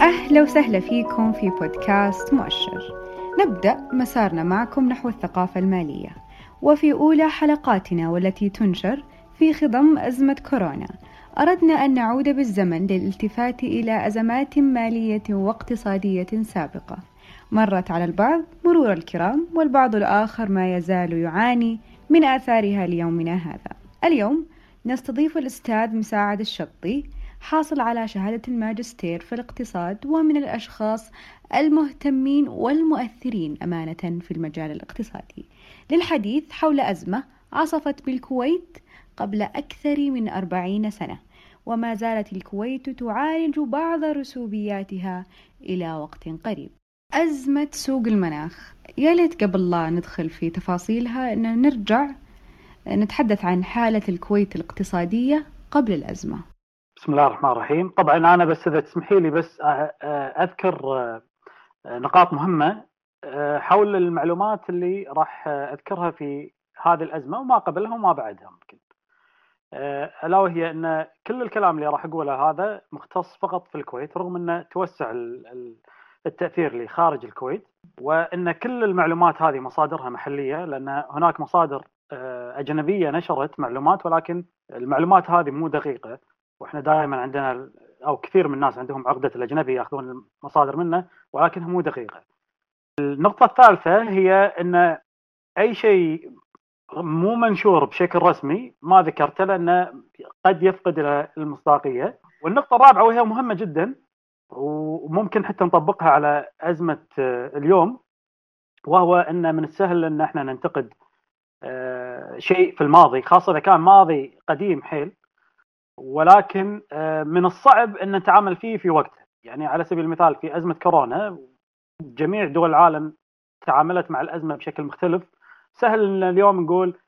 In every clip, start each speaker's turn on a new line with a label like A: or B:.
A: أهلا وسهلا فيكم في بودكاست مؤشر. نبدأ مسارنا معكم نحو الثقافة المالية. وفي أولى حلقاتنا والتي تنشر في خضم أزمة كورونا أردنا أن نعود بالزمن للالتفات إلى أزمات مالية واقتصادية سابقة. مرت على البعض مرور الكرام والبعض الآخر ما يزال يعاني من آثارها ليومنا هذا. اليوم نستضيف الأستاذ مساعد الشطي حاصل على شهادة الماجستير في الاقتصاد ومن الأشخاص المهتمين والمؤثرين أمانة في المجال الاقتصادي. للحديث حول أزمة عصفت بالكويت قبل أكثر من أربعين سنة وما زالت الكويت تعالج بعض رسوبياتها إلى وقت قريب. أزمة سوق المناخ. يا ليت قبل لا ندخل في تفاصيلها أن نرجع نتحدث عن حالة الكويت الاقتصادية قبل الأزمة.
B: بسم الله الرحمن الرحيم. طبعا أنا بس إذا تسمحي لي بس أذكر نقاط مهمة حول المعلومات اللي راح أذكرها في هذه الأزمة وما قبلها وما بعدها ممكن. ألا وهي أن كل الكلام اللي راح أقوله هذا مختص فقط في الكويت رغم أنه توسع التأثير لخارج الكويت وأن كل المعلومات هذه مصادرها محلية لأن هناك مصادر أجنبية نشرت معلومات ولكن المعلومات هذه مو دقيقة. وإحنا دائما عندنا أو كثير من الناس عندهم عقدة الأجنبي يأخذون المصادر منه ولكنها مو دقيقه. النقطة الثالثة هي إن أي شيء مو منشور بشكل رسمي ما ذكرته لأنه قد يفقد المصداقية والنقطة الرابعة وهي مهمة جدا وممكن حتى نطبقها على أزمة اليوم وهو إن من السهل إن إحنا ننتقد شيء في الماضي خاصة إذا كان ماضي قديم حيل ولكن من الصعب إن نتعامل فيه في وقته. يعني على سبيل المثال في أزمة كورونا جميع دول العالم تعاملت مع الأزمة بشكل مختلف. سهل إن اليوم نقول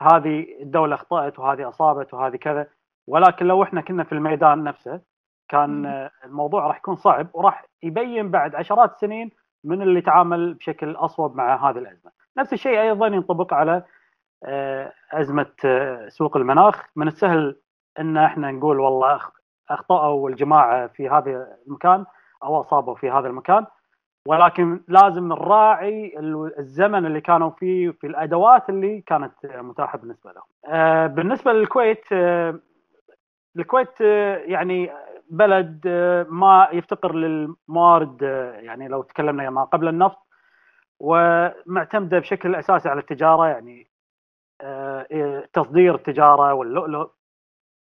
B: هذه الدولة أخطأت وهذه أصابت وهذه كذا ولكن لو إحنا كنا في الميدان نفسه كان الموضوع راح يكون صعب وراح يبين بعد عشرات السنين من اللي تعامل بشكل أصوب مع هذه الأزمة. نفس الشيء أيضا ينطبق على أزمة سوق المناخ، من السهل إن إحنا نقول والله أخطأوا الجماعة في هذا المكان أو أصابوا في هذا المكان ولكن لازم نراعي الزمن اللي كانوا فيه في الأدوات اللي كانت متاحة بالنسبة لهم. بالنسبة للكويت الكويت يعني بلد ما يفتقر للموارد يعني لو تكلمنا ما قبل النفط ومعتمدة بشكل أساسي على التجارة يعني تصدير التجارة واللؤلؤ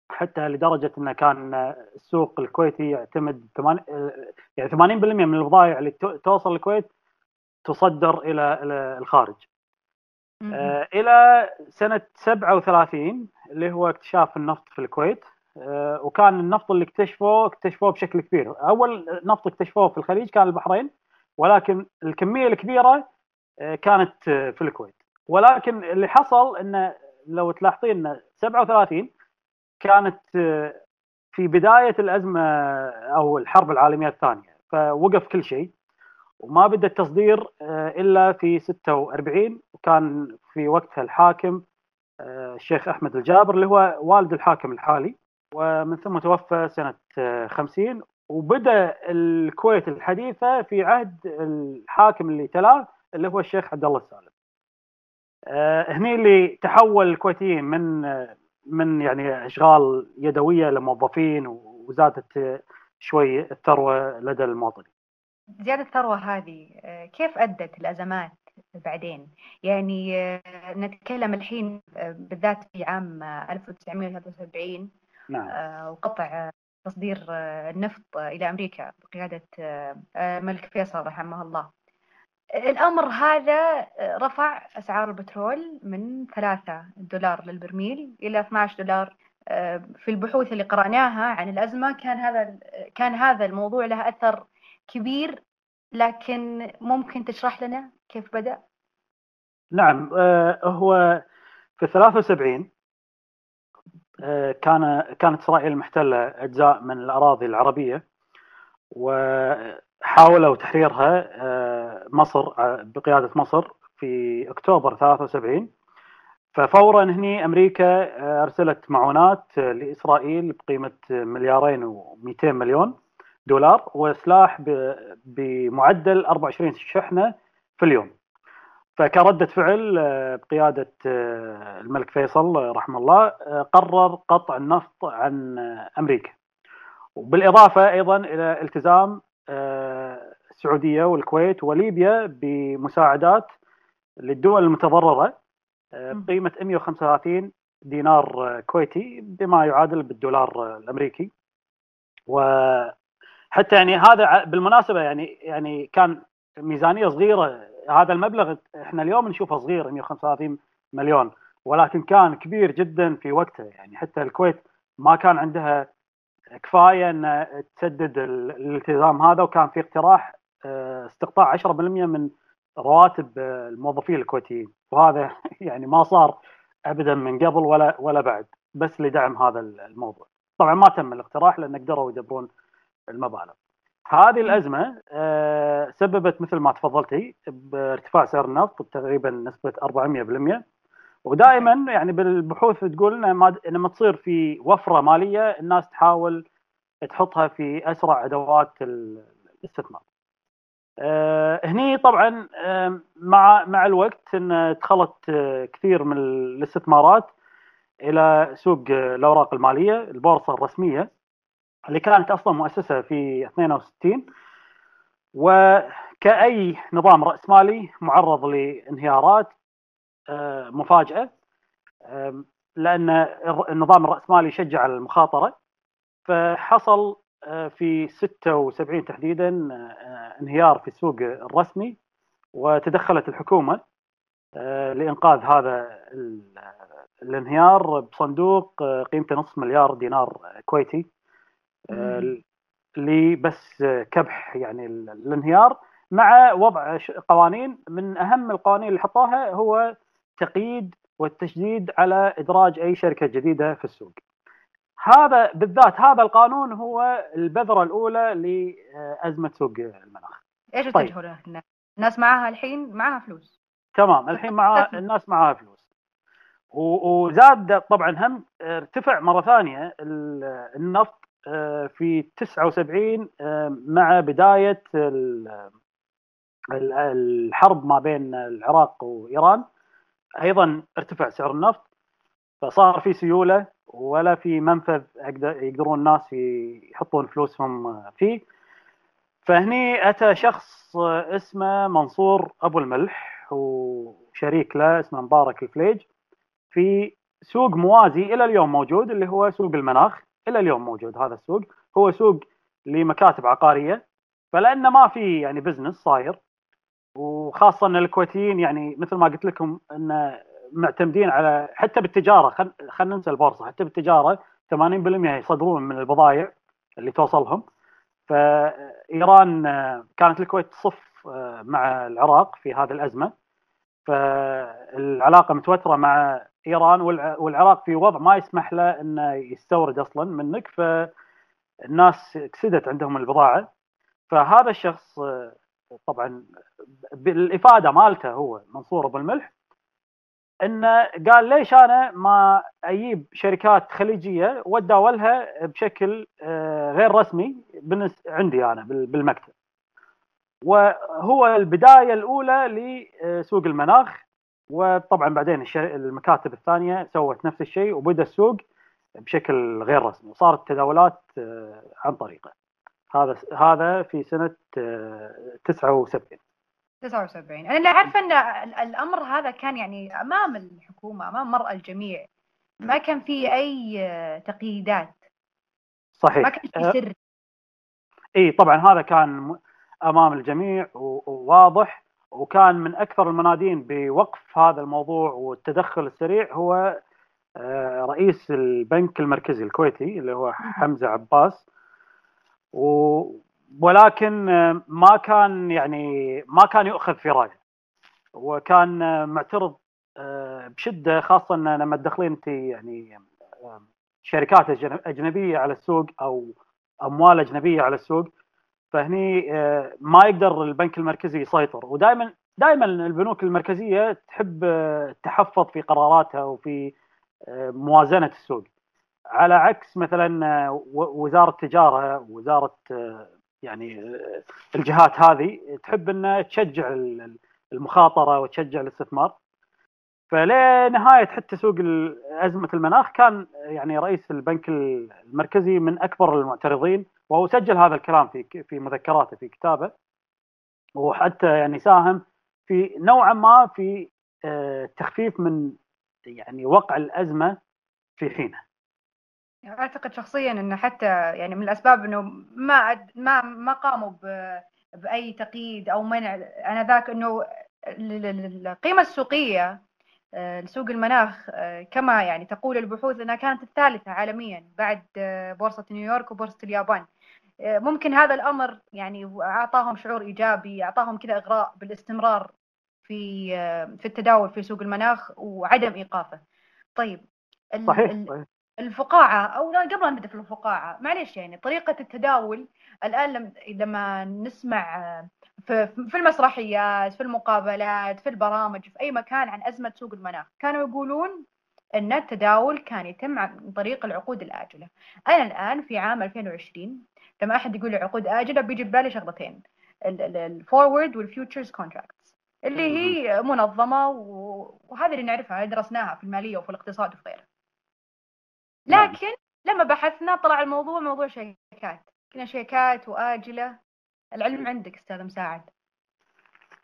B: حتى لدرجة انه كان السوق الكويتي يعتمد يعني 80% من البضائع اللي توصل الكويت تصدر إلى الخارج. إلى سنة 37 اللي هو اكتشاف النفط في الكويت وكان النفط اللي اكتشفوه اكتشفوه بشكل كبير، أول نفط اكتشفوه في الخليج كان البحرين ولكن الكمية الكبيرة كانت في الكويت. ولكن اللي حصل انه لو تلاحظين 37 كانت في بداية الأزمة أو الحرب العالمية الثانية فوقف كل شيء وما بدأ التصدير إلا في 46 وكان في وقتها الحاكم الشيخ أحمد الجابر اللي هو والد الحاكم الحالي ومن ثم توفى سنة 50 وبدأ الكويت الحديثة في عهد الحاكم اللي تلاه اللي هو الشيخ عبد الله السالم. هني اللي تحول الكويتيين من من يعني أشغال يدوية لموظفين وزادت شوي الثروة لدى المواطنين.
C: زيادة الثروة هذه كيف أدت الأزمات بعدين؟ يعني نتكلم الحين بالذات في عام 1973
B: نعم.
C: وقطع تصدير النفط إلى أمريكا بقيادة الملك فيصل رحمه الله. الأمر هذا رفع أسعار البترول من 3 دولار للبرميل إلى 12 دولار في البحوث اللي قرأناها عن الأزمة كان هذا كان هذا الموضوع له أثر كبير لكن ممكن تشرح لنا كيف بدأ؟
B: نعم هو في 73 كان كانت إسرائيل محتلة أجزاء من الأراضي العربية وحاولوا تحريرها مصر بقيادة مصر في أكتوبر 73 ففورا هني أمريكا أرسلت معونات لإسرائيل بقيمة مليارين و200 مليون دولار وسلاح بمعدل 24 شحنة في اليوم. فكردة فعل آه، بقيادة آه، الملك فيصل رحمه الله قرر قطع النفط عن أمريكا. وبالإضافة أيضا إلى التزام السعودية والكويت وليبيا بمساعدات للدول المتضررة بقيمة 135 دينار كويتي بما يعادل بالدولار الأمريكي. وحتى يعني هذا بالمناسبة يعني يعني كان ميزانية صغيرة. هذا المبلغ إحنا اليوم نشوفه صغير 135 مليون ولكن كان كبير جدا في وقته. يعني حتى الكويت ما كان عندها كفاية أن تسدد الالتزام هذا وكان في اقتراح آه، استقطاع 10% من رواتب الموظفين الكويتيين. وهذا يعني ما صار ابدا من قبل ولا ولا بعد بس لدعم هذا الموضوع. طبعا ما تم الاقتراح لأن قدروا يدبرون المبالغ. هذه الأزمة آه، سببت مثل ما تفضلتي بارتفاع سعر النفط تقريبا نسبة 400% ودائما يعني بالبحوث تقول لما تصير في وفرة مالية الناس تحاول تحطها في أسرع أدوات الاستثمار. آه، هني طبعا آه، مع مع الوقت إن دخلت آه، كثير من الاستثمارات إلى سوق الأوراق المالية البورصة الرسمية اللي كانت أصلا مؤسسة في 62 وكأي نظام راسمالي معرض لانهيارات مفاجئه لأن النظام الرأسمالي يشجع المخاطرة. فحصل في 76 تحديدا آه، انهيار في السوق الرسمي وتدخلت الحكومة آه، لإنقاذ هذا الانهيار بصندوق آه، قيمته نصف مليار دينار كويتي. لبس كبح يعني الانهيار مع وضع قوانين. من أهم القوانين اللي حطوها هو تقييد والتشديد على إدراج أي شركة جديدة في السوق. هذا بالذات هذا القانون هو البذرة الأولى لأزمة سوق المناخ.
C: إيش طيب. له الناس معاها الحين معاها فلوس.
B: تمام الحين مع الناس معاها فلوس. وزاد طبعا هم ارتفع مرة ثانية النفط آه، في 79 آه، مع بداية الحرب ما بين العراق وإيران أيضا ارتفع سعر النفط فصار في سيولة ولا في منفذ يقدرون الناس يحطون فلوسهم فيه. فهني أتى شخص اسمه منصور أبو الملح وشريك له اسمه مبارك الفليج في سوق موازي إلى اليوم موجود اللي هو سوق المناخ إلى اليوم موجود هذا السوق. هو سوق لمكاتب عقارية فلانه ما في يعني بزنس صاير وخاصة إن الكويتيين يعني مثل ما قلت لكم إن معتمدين على حتى بالتجارة خلينا ننسى البورصة حتى بالتجارة 80% يصدرون من البضائع اللي توصلهم. فإيران كانت الكويت تصف آه، مع العراق في هذه الأزمة. فالعلاقة متوترة مع إيران والعراق في وضع ما يسمح له إنه يستورد أصلا منك. فالناس كسدت عندهم البضاعة. فهذا الشخص آه، طبعا بالإفادة مالته هو منصور أبو الملح إنه قال ليش أنا ما أجيب شركات خليجية واتداولها بشكل آه، غير رسمي عندي أنا بالمكتب. وهو البداية الأولى لسوق المناخ وطبعا بعدين المكاتب الثانية سوت نفس الشيء وبدأ السوق بشكل غير رسمي وصارت التداولات آه، عن طريقه. هذا هذا في سنة 79 آه،
C: 79 أنا اللي عارفه أن الأمر هذا كان يعني أمام الحكومة أمام مرأى الجميع. ما كان في أي تقييدات.
B: صحيح.
C: ما كان في سر.
B: إي طبعا هذا كان أمام الجميع وواضح. وكان من أكثر المنادين بوقف هذا الموضوع والتدخل السريع هو آه، رئيس البنك المركزي الكويتي اللي هو حمزة عباس. و ولكن ما كان يعني ما كان يؤخذ في رأيه. وكان معترض آه، بشدة خاصة لما تدخلين انت يعني آه، شركات أجنبية على السوق أو أموال أجنبية على السوق فهني آه، ما يقدر البنك المركزي يسيطر. ودائما دائما البنوك المركزية تحب تحفظ في قراراتها وفي موازنة السوق. على عكس مثلا وزارة التجاره وزارة يعني الجهات هذه تحب إنها تشجع المخاطرة وتشجع الاستثمار فلنهاية حتى سوق أزمة المناخ كان يعني رئيس البنك المركزي من أكبر المعترضين وهو سجل هذا الكلام في في مذكراته في كتابه وحتى يعني ساهم في نوعا ما في آه، تخفيف من يعني وقع الأزمة في حينها.
C: أعتقد شخصيا إنه حتى يعني من الأسباب إنه ما ما ما قاموا بأي تقييد أو منع. انذاك إنه القيمة السوقية آه، لسوق المناخ آه، كما يعني تقول البحوث إنها كانت الثالثة عالميا بعد بورصة نيويورك وبورصة اليابان. ممكن هذا الأمر يعني أعطاهم شعور إيجابي أعطاهم كذا إغراء بالاستمرار في في التداول في سوق المناخ وعدم إيقافه. طيب
B: صحيح.
C: الفقاعة أو قبل ان نبدأ في الفقاعة معليش يعني طريقة التداول الآن لما نسمع في المسرحيات في المقابلات في البرامج في أي مكان عن أزمة سوق المناخ كانوا يقولون إن التداول كان يتم عن طريق العقود الآجلة أنا الآن في عام 2020 لما أحد يقول لي عقود آجلة بيجي ببالي شغلتين ال forward وال futures contracts اللي هي منظمة وهذه اللي نعرفها درسناها في المالية وفي الاقتصاد وفي غيره. لكن لما بحثنا طلع الموضوع موضوع شيكات. كنا شيكات وآجلة. العلم عندك أستاذ مساعد.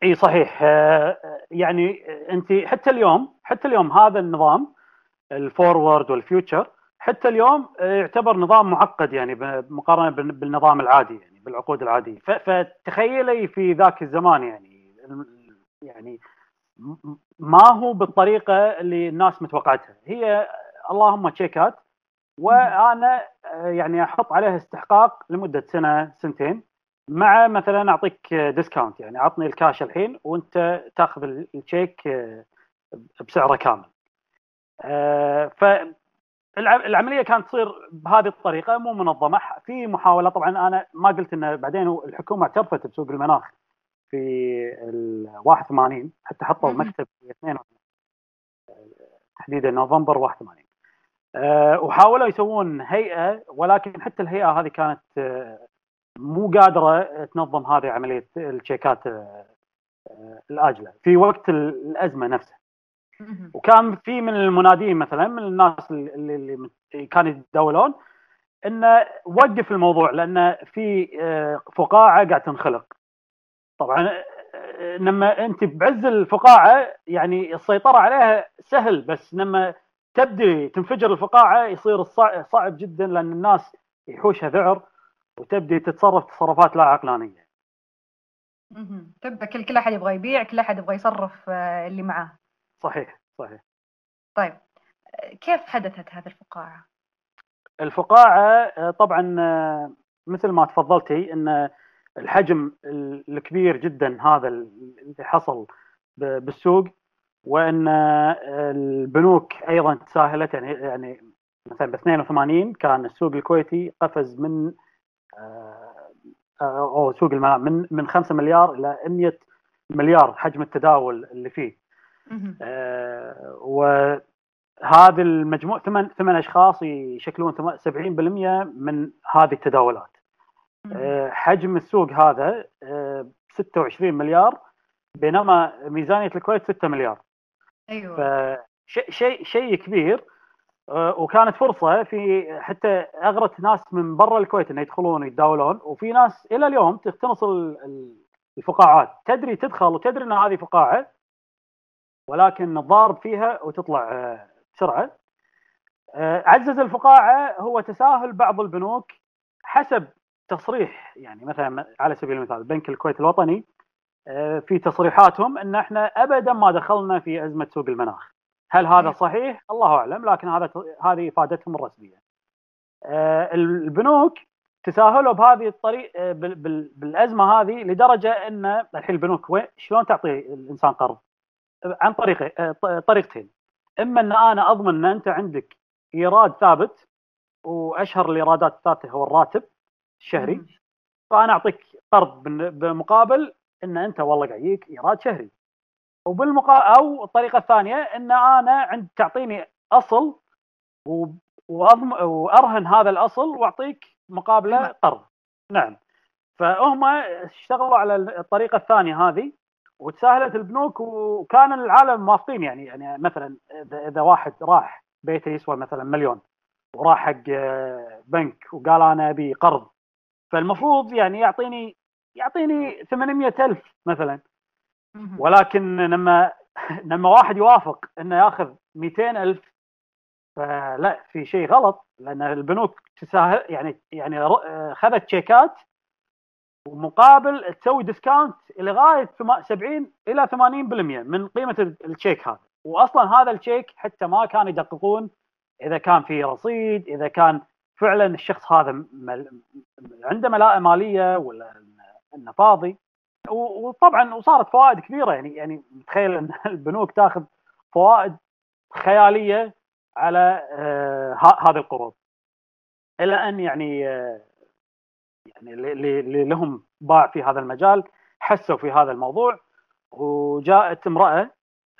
B: إي صحيح. آه، يعني أنت حتى اليوم حتى اليوم هذا النظام ال forward وال future حتى اليوم يعتبر نظام معقد يعني مقارنة بالنظام العادي يعني بالعقود العادية. فتخيلي في ذاك الزمان يعني يعني ما هو بالطريقة اللي الناس متوقعتها. هي اللهم شيكات وأنا يعني أحط عليها استحقاق لمدة سنة سنتين. مع مثلا أعطيك discount يعني عطني الكاش الحين وأنت تأخذ الشيك بسعره كامل. ف العملية كانت تصير بهذه الطريقة مو منظمة. في محاولة طبعا أنا ما قلت إنه بعدين الحكومة اعترفت بسوق المناخ في ال 81 حتى حطوا مكتب في 82 تحديدا نوفمبر 81 أه وحاولوا يسوون هيئة ولكن حتى الهيئة هذه كانت أه مو قادرة تنظم هذه عملية الشيكات أه الآجلة في وقت الأزمة نفسها. وكان في من المنادين مثلا من الناس اللي, اللي كانوا يتداولون إنه وقف الموضوع لأن في آه، فقاعة قاعد تنخلق. طبعا آه، لما أنت بعز الفقاعة يعني السيطرة عليها سهل بس لما تبدي تنفجر الفقاعة يصير صعب جدا لأن الناس يحوشها ذعر وتبدي تتصرف تصرفات لا عقلانية.
C: تبدا كل كل أحد يبغى يبيع كل أحد يبغى يصرف آه، اللي معاه.
B: صحيح صحيح
C: طيب كيف حدثت هذه الفقاعة؟
B: الفقاعة طبعا مثل ما تفضلتي إن الحجم الكبير جدا هذا اللي حصل بالسوق وأن البنوك أيضا تساهلت يعني يعني مثلا ب 82 كان السوق الكويتي قفز من أو سوق المال من من 5 مليار إلى 100 مليار حجم التداول اللي فيه. آه وهذا المجموع ثمان ثمان أشخاص يشكلون 70% من هذه التداولات. آه حجم السوق هذا آه 26 مليار بينما ميزانية الكويت 6 مليار.
C: أيوه.
B: فشيء شيء شيء كبير. آه، وكانت فرصة في حتى أغرت ناس من برا الكويت إنه يدخلون ويتداولون وفي ناس إلى اليوم تقتنص الفقاعات. تدري تدخل وتدري إن هذه فقاعة ولكن الضارب فيها وتطلع آه، بسرعة. آه، عزز الفقاعة هو تساهل بعض البنوك حسب تصريح يعني مثلا على سبيل المثال بنك الكويت الوطني في تصريحاتهم أن إحنا ابدا ما دخلنا في أزمة سوق المناخ. هل هذا صحيح؟ الله أعلم لكن هذا هذه إفادتهم الرسمية. البنوك تساهلوا بهذه الطريق بالأزمة هذه لدرجة أن الحين البنوك وين شلون تعطي الإنسان قرض؟ عن طريق طريقتين إما أن أنا أضمن أن أنت عندك إيراد ثابت وأشهر الإيرادات الثابتة هو الراتب الشهري فأنا أعطيك قرض بمقابل إن أنت والله قاعد يجيك إيراد شهري. وبالمقا أو الطريقة الثانية إن أنا عند تعطيني أصل وأضم وأرهن هذا الأصل وأعطيك مقابلة قرض. نعم. فهم اشتغلوا على الطريقة الثانية هذه وتساهلت البنوك وكان العالم موافقين يعني يعني مثلا إذا واحد راح بيته يسوى مثلا مليون وراح حق بنك وقال أنا أبي قرض. فالمفروض يعني يعطيني يعطيني 800 ألف مثلا. ولكن لما لما واحد يوافق إنه يأخذ 200 ألف فلا في شيء غلط لأن البنوك تساهل يعني يعني خذت تشيكات ومقابل تسوي discount لغاية 70 إلى 80% من قيمة الشيك هذا. واصلا هذا الشيك حتى ما كانوا يدققون إذا كان في رصيد إذا كان فعلا الشخص هذا عنده ملاءه مالية ولا انه فاضي. وطبعا وصارت فوائد كبيرة يعني يعني تخيل إن البنوك تاخذ فوائد خيالية على آه هذه القروض. إلى أن يعني آه يعني اللي لهم باع في هذا المجال حسوا في هذا الموضوع وجاءت امرأة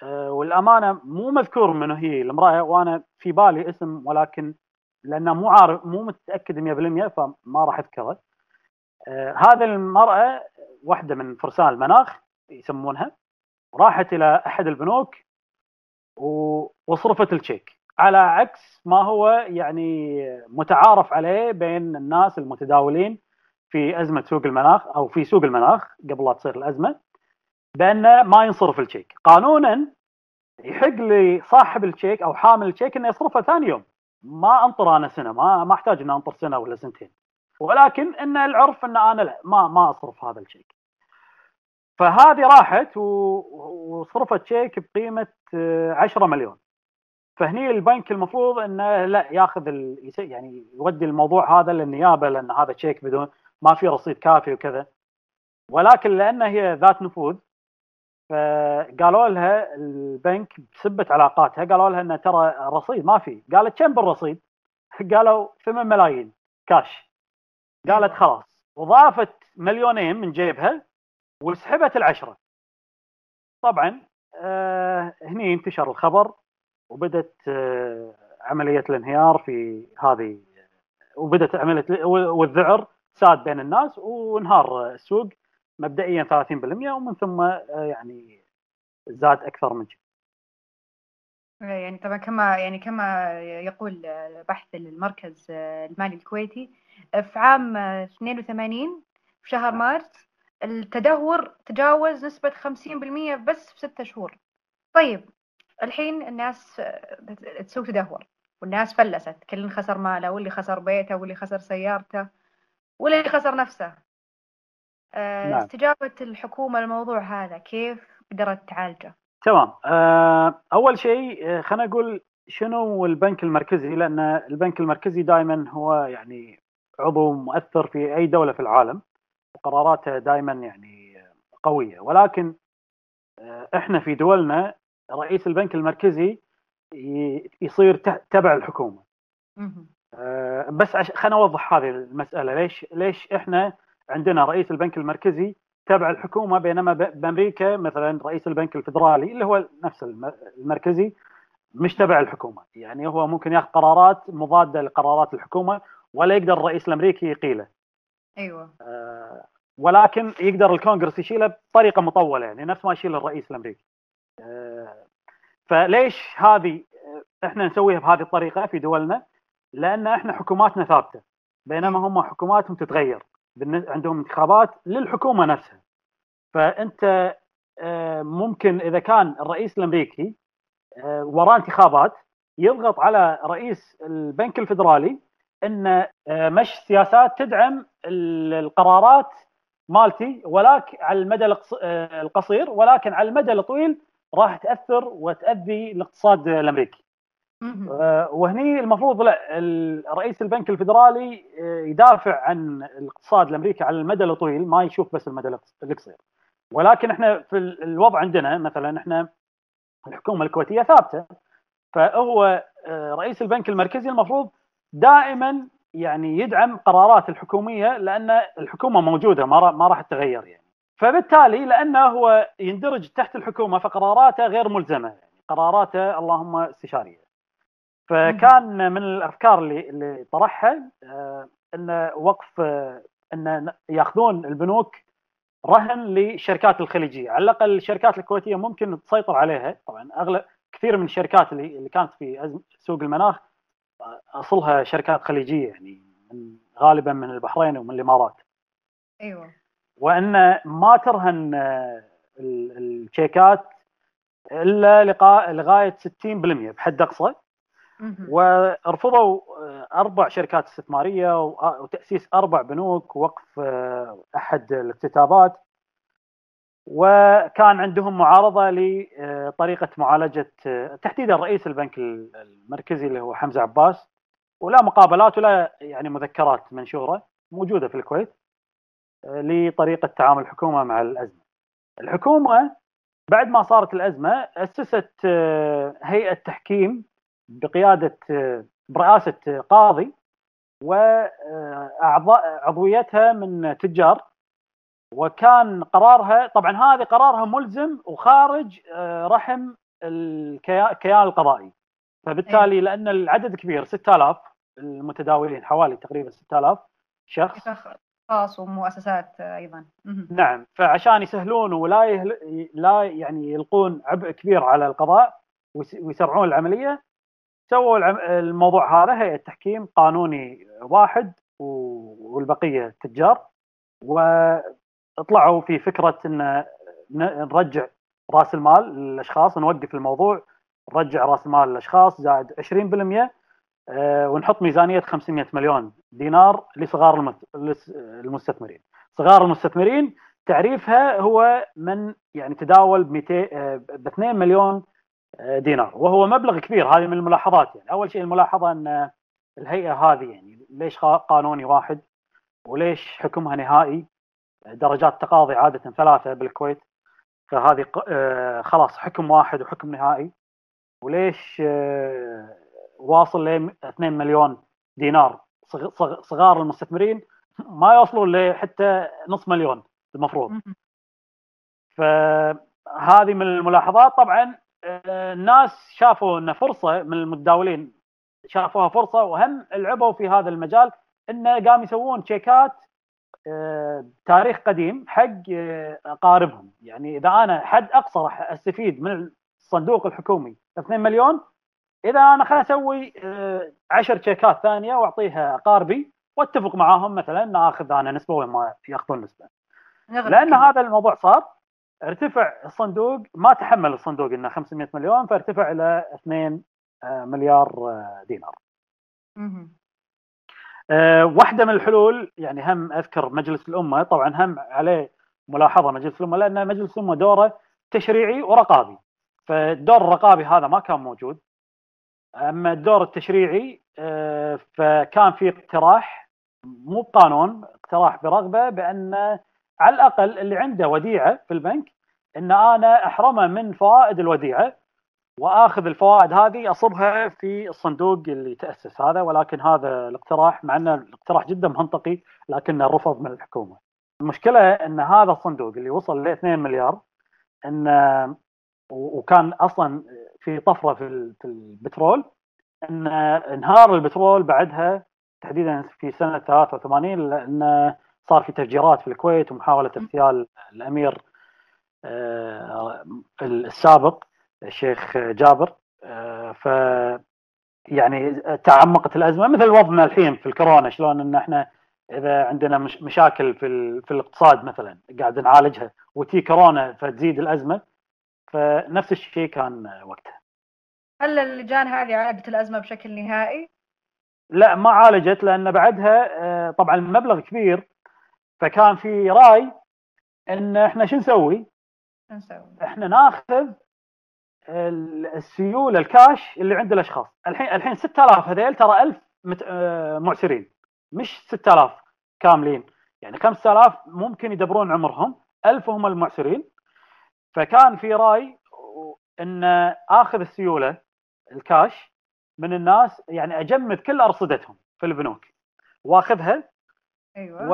B: آه والأمانة مو مذكور منه هي المرأة وأنا في بالي اسم ولكن لأنه مو عارف مو متأكد 100% فما راح أذكره. آه هذه المرأة واحدة من فرسان المناخ يسمونها راحت إلى أحد البنوك وصرفت الشيك على عكس ما هو يعني متعارف عليه بين الناس المتداولين في أزمة سوق المناخ أو في سوق المناخ قبل لا تصير الأزمة بأن ما ينصرف الشيك قانونا يحق لصاحب الشيك أو حامل الشيك إنه يصرفه ثاني يوم. ما انطر أنا سنة ما ما أحتاج اني انطر سنة ولا سنتين. ولكن إن العرف إن أنا لا ما ما أصرف هذا الشيك. فهذه راحت وصرفت شيك بقيمة 10 مليون. فهني البنك المفروض إنه لا ياخذ يعني يودي الموضوع هذا للنيابة لأن هذا تشيك بدون ما في رصيد كافي وكذا. ولكن لأن هي ذات نفوذ فقالوا لها البنك بسبة علاقاتها قالوا لها إنه ترى رصيد ما في. قالت كم بالرصيد؟ قالوا 8 ملايين كاش. قالت خلاص وضافت مليونين من جيبها وسحبت العشرة. طبعا آه هني انتشر الخبر وبدت آه عملية الانهيار في هذه وبدت عملية والذعر ساد بين الناس وانهار السوق مبدئيا 30% ومن ثم آه يعني زاد أكثر من كذا.
C: يعني طبعا كما يعني كما يقول بحث المركز المالي الكويتي في عام 82 في شهر مارس التدهور تجاوز نسبة 50% بس في ستة شهور طيب الحين الناس تسوي تدهور والناس فلست كل خسر ماله واللي خسر بيته واللي خسر سيارته واللي خسر نفسه آه، نعم. استجابة الحكومة للموضوع هذا كيف قدرت تعالجه؟
B: تمام. أه أول شيء آه، خلينا نقول شنو البنك المركزي؟ لأن البنك المركزي دائما هو يعني عضو مؤثر في أي دولة في العالم وقراراته دائما يعني قوية. ولكن آه، إحنا في دولنا رئيس البنك المركزي يصير تبع الحكومة. آه، بس خلينا اوضح هذه المسألة. ليش ليش إحنا عندنا رئيس البنك المركزي تبع الحكومة بينما بأمريكا مثلا رئيس البنك الفدرالي اللي هو نفس المركزي مش تبع الحكومة. يعني هو ممكن ياخذ قرارات مضادة لقرارات الحكومة ولا يقدر الرئيس الأمريكي يقيله.
C: أيوه. آه
B: ولكن يقدر الكونغرس يشيله بطريقة مطولة يعني نفس ما يشيل الرئيس الأمريكي. آه فليش هذه إحنا نسويها بهذه الطريقة في دولنا؟ لأن إحنا حكوماتنا ثابتة بينما هم حكوماتهم تتغير. عندهم انتخابات للحكومة نفسها. فأنت آه، ممكن إذا كان الرئيس الأمريكي آه، وراه انتخابات يضغط على رئيس البنك الفدرالي إن آه، مش سياسات تدعم القرارات مالتي ولكن على المدى القصير ولكن على المدى الطويل راح تأثر وتأذي الاقتصاد الأمريكي. آه، وهني المفروض لا رئيس البنك الفدرالي آه، يدافع عن الاقتصاد الأمريكي على المدى الطويل ما يشوف بس المدى القصير. ولكن إحنا في الوضع عندنا مثلا إحنا الحكومة الكويتية ثابتة. فهو رئيس البنك المركزي المفروض دائما يعني يدعم قرارات الحكومية لأن الحكومة موجودة ما ما راح تتغير يعني. فبالتالي لأنه هو يندرج تحت الحكومة فقراراته غير ملزمة يعني قراراته اللهم استشارية. فكان من الأفكار اللي اللي طرحها آه، إن وقف آه، إن ياخذون البنوك رهن للشركات الخليجية، على الأقل الشركات الكويتية ممكن تسيطر عليها، طبعا اغلب كثير من الشركات اللي اللي كانت في سوق المناخ أصلها شركات خليجية يعني من غالبا من البحرين ومن الإمارات.
C: أيوه.
B: وإن ما ترهن الشيكات إلا لغاية 60% بحد أقصى ورفضوا أربع شركات استثمارية وتأسيس أربع بنوك ووقف آه، أحد الاكتتابات وكان عندهم معارضة لطريقه معالجة آه، تحديدا رئيس البنك المركزي اللي هو حمزة عباس. ولا مقابلات ولا يعني مذكرات منشورة موجودة في الكويت آه، لطريقة تعامل الحكومة مع الأزمة. الحكومة بعد ما صارت الأزمة أسست هيئة تحكيم بقيادة برئاسة قاضي واعضاء عضويتها من تجار وكان قرارها طبعا هذه قرارها ملزم وخارج آه، رحم الكيان القضائي. فبالتالي إيه. لأن العدد كبير 6000 المتداولين حوالي تقريبا 6000 شخص.
C: خاص ومؤسسات أيضا.
B: نعم. فعشان يسهلون ولا يهل... لا يعني يلقون عبء كبير على القضاء ويسرعون العملية سووا الموضوع هذا هيئه تحكيم قانوني واحد والبقية تجار وطلعوا في فكرة إن نرجع رأس المال للأشخاص نوقف الموضوع نرجع رأس المال للأشخاص زائد 20% آه، ونحط ميزانية 500 مليون دينار لصغار المستثمرين. صغار المستثمرين تعريفها هو من يعني تداول 200 ب 2 مليون دينار. وهو مبلغ كبير هذه من الملاحظات يعني. أول شيء الملاحظة أن الهيئة هذه يعني ليش قانوني واحد؟ وليش حكمها نهائي؟ درجات تقاضي عادة ثلاثة بالكويت. فهذه آه، خلاص حكم واحد وحكم نهائي. وليش آه، واصل ل 2 مليون دينار؟ صغار المستثمرين ما يوصلون لحتى نص مليون المفروض. فهذه من الملاحظات. طبعا الناس شافوا إن فرصة من المتداولين. شافوها فرصة وهم لعبوا في هذا المجال انه قام يسوون تشيكات آه، تاريخ قديم حق آه، أقاربهم. يعني إذا أنا حد اقصى راح أستفيد من الصندوق الحكومي 2 مليون إذا أنا خليني أسوي 10 آه، تشيكات ثانية وأعطيها أقاربي وأتفق معاهم مثلا ناخذ أنا نسبة وما يأخذون نسبة. لأن هذا الموضوع صار. ارتفع الصندوق ما تحمل الصندوق إنه 500 مليون فارتفع إلى 2 آه، مليار آه، دينار. أه واحدة من الحلول يعني هم أذكر مجلس الأمة طبعا هم عليه ملاحظة مجلس الأمة لأن مجلس الأمة دوره تشريعي ورقابي. فالدور الرقابي هذا ما كان موجود. أما الدور التشريعي فكان في اقتراح مو بقانون اقتراح برغبة بأن على الأقل اللي عنده وديعة في البنك إن أنا أحرمه من فوائد الوديعة وآخذ الفوائد هذه أصبها في الصندوق اللي تأسس هذا ولكن هذا الاقتراح مع ان الاقتراح جدا منطقي لكنه رفض من الحكومة. المشكلة إن هذا الصندوق اللي وصل ل 2 مليار إن وكان أصلا في طفرة في البترول إن انهار البترول بعدها تحديدا في سنة 83 لأن صار في تفجيرات في الكويت ومحاولة اغتيال الأمير آه، السابق الشيخ جابر آه، ف يعني تعمقت الأزمة مثل وضعنا الحين في الكورونا شلون إن إحنا إذا عندنا مش مشاكل في في الاقتصاد مثلا قاعد نعالجها وتي كورونا فتزيد الأزمة فنفس الشيء كان وقتها.
C: هل اللجان هذه عالجت الأزمة بشكل نهائي؟
B: لا ما عالجت لأن بعدها آه، طبعا المبلغ كبير فكان في رأي إن إحنا شو نسوي؟ نسوي؟ إحنا ناخذ السيولة الكاش اللي عند الأشخاص. الحين الحين 6000 هذيل ترى 1000 آه، معسرين. مش 6000 كاملين. يعني 5000 ممكن يدبرون عمرهم. 1000 هم المعسرين. فكان في رأي إن آخذ السيولة الكاش من الناس يعني أجمد كل أرصدتهم في البنوك. واخذها
C: أيوه.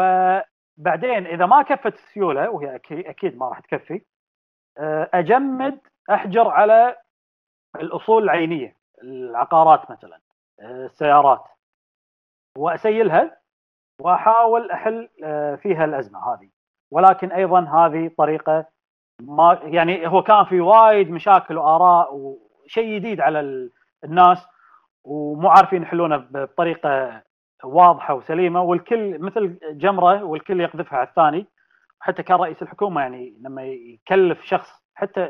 B: بعدين إذا ما كفت السيولة وهي أكيد ما راح تكفي آه، أجمد أحجر على الأصول العينية العقارات مثلا السيارات. وأسيلها وأحاول أحل فيها الأزمة هذه. ولكن أيضا هذه طريقة ما يعني هو كان في وايد مشاكل وآراء وشيء جديد على الناس ومو عارفين يحلونه بطريقة واضحة وسليمة والكل مثل جمرة والكل يقذفها على الثاني حتى كان رئيس الحكومة يعني لما يكلف شخص حتى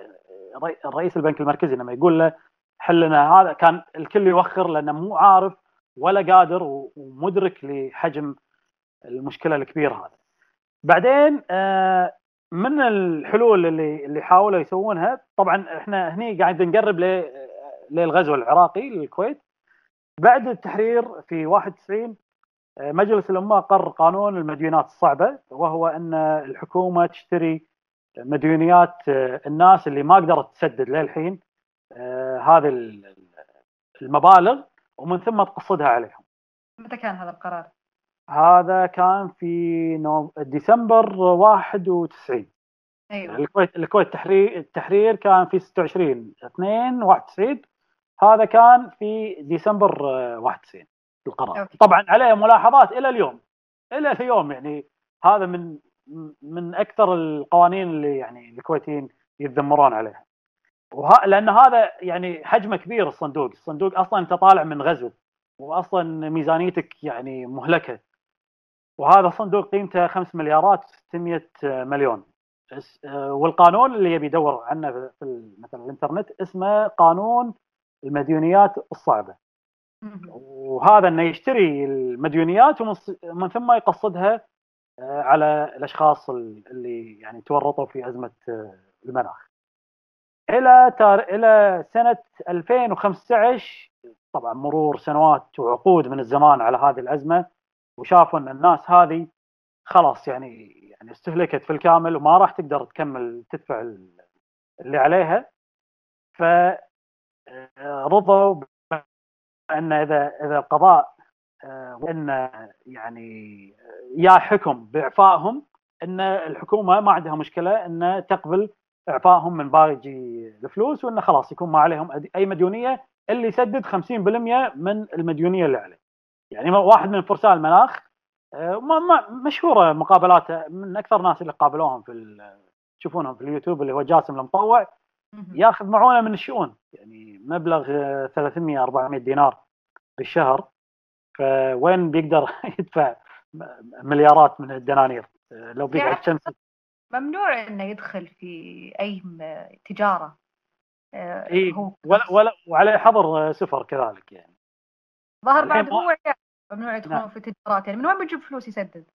B: رئيس البنك المركزي لما يقول له حل لنا هذا كان الكل يوخر لأنه مو عارف ولا قادر ومدرك لحجم المشكلة الكبيرة هذا. بعدين آه، من الحلول اللي اللي حاولوا يسوونها طبعا إحنا هني قاعد نقرب للغزو العراقي للكويت بعد التحرير في 91 آه، مجلس الأمة قر قانون المديونات الصعبة وهو أن الحكومة تشتري مديونيات آه، الناس اللي ما قدرت تسدد للحين هذه المبالغ ومن ثم تقسطها عليهم.
C: متى كان هذا القرار؟
B: هذا كان في نو... ديسمبر 91
C: أيوه
B: الكويت الكويت التحرير التحرير كان في 26 2 91 هذا كان في ديسمبر 91 القرار. okay. طبعا عليه ملاحظات إلى اليوم إلى اليوم يعني هذا من من أكثر القوانين اللي يعني الكويتيين يتذمرون عليها. وه... لأن هذا يعني حجمه كبير الصندوق. الصندوق أصلا أنت طالع من غزو واصلا ميزانيتك يعني مهلكة. وهذا صندوق قيمته 5 مليارات 600 مليون. آه، والقانون اللي يبي يدور عنه في مثلا الإنترنت اسمه قانون المديونيات الصعبة. وهذا إنه يشتري المديونيات ومن ثم يقصدها آه، على الأشخاص اللي يعني تورطوا في أزمة آه، المناخ. إلى تار... إلى سنة 2015 طبعا مرور سنوات وعقود من الزمان على هذه الأزمة وشافوا إن الناس هذه خلاص يعني يعني استهلكت في الكامل وما راح تقدر تكمل تدفع اللي عليها. ف رضوا ان إذا إذا القضاء وان يعني يا حكم بإعفائهم إن الحكومة ما عندها مشكلة إن تقبل إعفائهم من باقي الفلوس وانه خلاص يكون ما عليهم أي مديونية اللي يسدد 50% من المديونية اللي عليه. يعني واحد من فرسان المناخ آه، مشهورة مقابلاته من أكثر الناس اللي قابلوهم في تشوفونهم في اليوتيوب اللي هو جاسم المطوع ياخذ معونه من الشؤون يعني مبلغ 300 400 دينار بالشهر. فوين بيقدر يدفع مليارات من الدنانير؟ آه، لو بيقعد شمس
C: ممنوع إنه يدخل في أي تجارة.
B: إيه ولا ولا وعليه حظر سفر كذلك يعني.
C: ظهر بعد هو ممنوع يدخلون نعم. في تجارات. يعني من وين بيجيب فلوس يسدد؟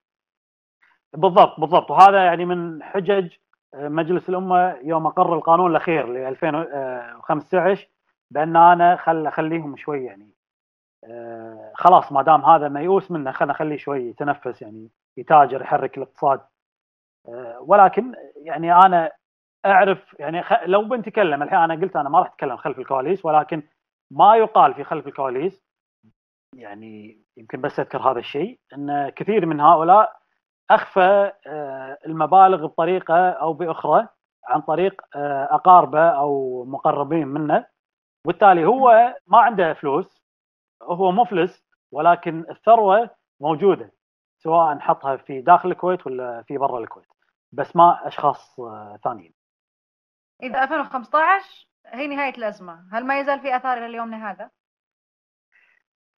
B: بالضبط بالضبط. وهذا يعني من حجج آه، مجلس الأمة يوم أقر القانون الأخير ل 2015 بأن أنا خل أخليهم شوي يعني آه، خلاص ما دام هذا ميؤوس منه خلينا نخليه شوي يتنفس يعني يتاجر يحرك الاقتصاد. آه، ولكن يعني أنا أعرف يعني لو بنتكلم الحين أنا قلت أنا ما راح أتكلم خلف الكواليس ولكن ما يقال في خلف الكواليس يعني يمكن بس أذكر هذا الشيء أن كثير من هؤلاء أخفى آه، المبالغ بطريقة أو بأخرى عن طريق آه، أقاربه أو مقربين منه وبالتالي هو ما عنده فلوس هو مفلس ولكن الثروة موجودة سواء حطها في داخل الكويت ولا في برا الكويت بس ما أشخاص آه، ثانيين.
C: إذا 2015 هي نهاية الأزمة، هل ما يزال في اثار إلى يومنا هذا؟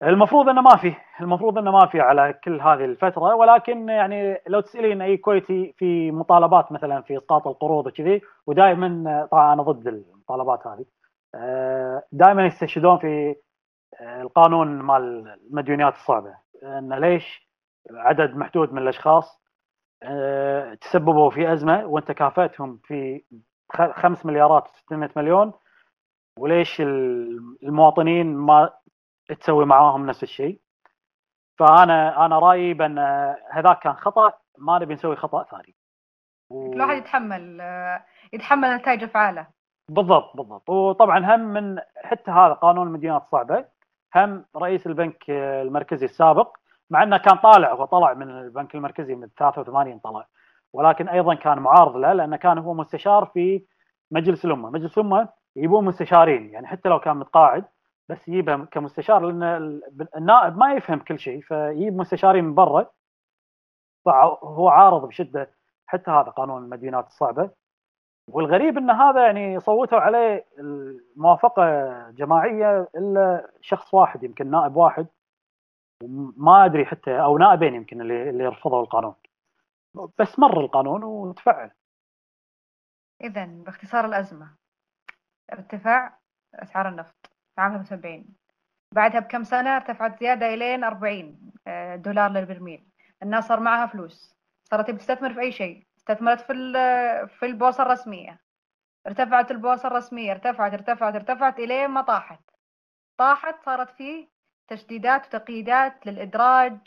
B: المفروض إنه ما في المفروض إنه ما في على كل هذه الفترة ولكن يعني لو تسألين أي كويتي في مطالبات مثلا في إسقاط القروض وكذي ودائما طبعا أنا ضد المطالبات هذه. آه، دائما يستشهدون في آه، القانون مال المديونيات الصعبة. إن ليش؟ عدد محدود من الأشخاص آه، تسببوا في أزمة وأنت كافأتهم في 5 مليارات 600 مليون وليش المواطنين ما تسوي معاهم نفس الشيء. فأنا أنا رأيي بأن هذاك كان خطأ ما نبي نسوي خطأ ثاني.
C: و... الواحد يتحمل يتحمل نتائج أفعاله.
B: بالضبط بالضبط. وطبعا هم من حتى هذا قانون المدينات الصعبة. هم رئيس البنك المركزي السابق مع إنه كان طالع هو طلع من البنك المركزي من 83 طلع. ولكن أيضا كان معارض له لأنه كان هو مستشار في مجلس الأمة، مجلس الأمة يبون مستشارين يعني حتى لو كان متقاعد بس يجيبها كمستشار لأن النائب ما يفهم كل شيء فيجيب مستشارين من برا. هو عارض بشدة حتى هذا قانون المدينات الصعبة. والغريب إن هذا يعني صوتوا عليه الموافقة جماعية إلا شخص واحد يمكن نائب واحد. ما أدري حتى أو نائبين يمكن اللي اللي رفضوا القانون. بس مر القانون وتفعل.
C: اذا باختصار الأزمة ارتفاع أسعار النفط. في عام 75 بعدها بكم سنة ارتفعت زيادة الين 40 آه، دولار للبرميل. الناس صار معها فلوس. صارت تستثمر في أي شيء. استثمرت في في البورصه الرسمية. ارتفعت البورصه الرسمية. ارتفعت ارتفعت ارتفعت الين ما طاحت. طاحت صارت في تشديدات وتقييدات للإدراج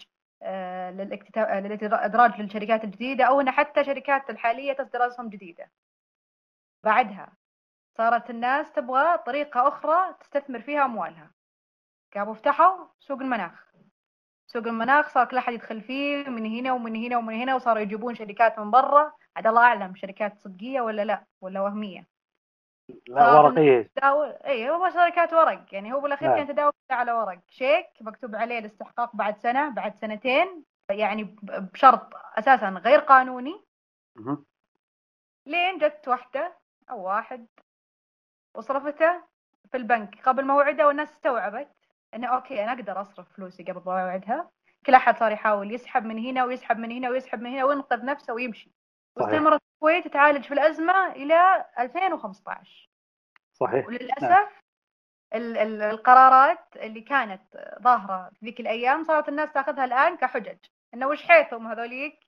C: آه، للإدراج للشركات الجديدة أو إن حتى شركات الحالية تصدر اسهم جديدة. بعدها صارت الناس تبغى طريقة أخرى تستثمر فيها أموالها. قاموا فتحوا سوق المناخ. سوق المناخ صار كل أحد يدخل فيه من هنا ومن هنا ومن هنا وصاروا يجيبون شركات من برا. عاد الله أعلم شركات صدقية ولا لا ولا وهمية.
B: لا ورقية
C: تداول اي هو شركات ورق يعني هو بالأخير كان تداول على ورق. شيك مكتوب عليه الاستحقاق بعد سنة بعد سنتين يعني بشرط أساسا غير قانوني. لين جت واحدة أو واحد وصرفته في البنك قبل موعده والناس استوعبت إنه أوكي أنا أقدر أصرف فلوسي قبل موعدها. كل أحد صار يحاول يسحب من هنا ويسحب من هنا ويسحب من هنا وينقذ نفسه ويمشي. واستمرت الكويت تعالج في الأزمة إلى 2015
B: صحيح.
C: وللأسف نعم. ال ال القرارات اللي كانت ظاهرة في ذيك الأيام صارت الناس تأخذها الآن كحجج. إنه وش حيثهم هذوليك؟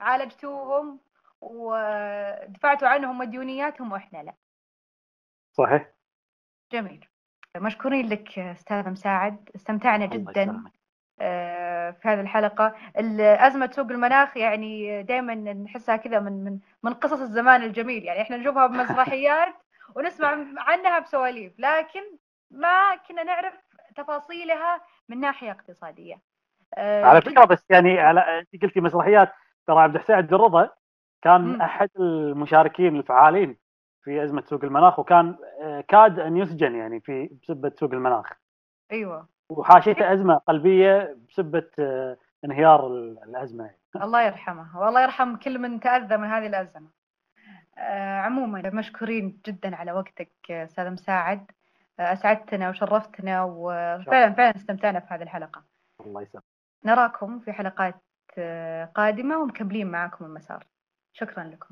C: عالجتوهم ودفعتوا عنهم مديونياتهم وإحنا لا.
B: صحيح.
C: جميل. مشكورين لك أستاذ مساعد استمتعنا جدا. آه، في هذه الحلقة. أزمة سوق المناخ يعني دائما نحسها كذا من من من قصص الزمان الجميل. يعني إحنا نشوفها بمسرحيات ونسمع عنها بسواليف لكن ما كنا نعرف تفاصيلها من ناحية اقتصادية.
B: آه، على فكرة بس يعني على أنت قلتي مسرحيات. ترى عبد الحسين عبد الرضا كان م. أحد المشاركين الفعالين في أزمة سوق المناخ وكان آه، كاد أن يسجن يعني في بسبة سوق المناخ.
C: أيوه.
B: وحاشيته أزمة قلبية بسبة آه، انهيار الأزمة.
C: الله يرحمه. والله يرحم كل من تأذى من هذه الأزمة. آه، عموما مشكورين جدا على وقتك أستاذ مساعد. أسعدتنا وشرفتنا وفعلا فعلا استمتعنا في هذه الحلقة.
B: الله يسلمك.
C: نراكم في حلقات قادمة ومكملين معكم المسار. شكرا لكم.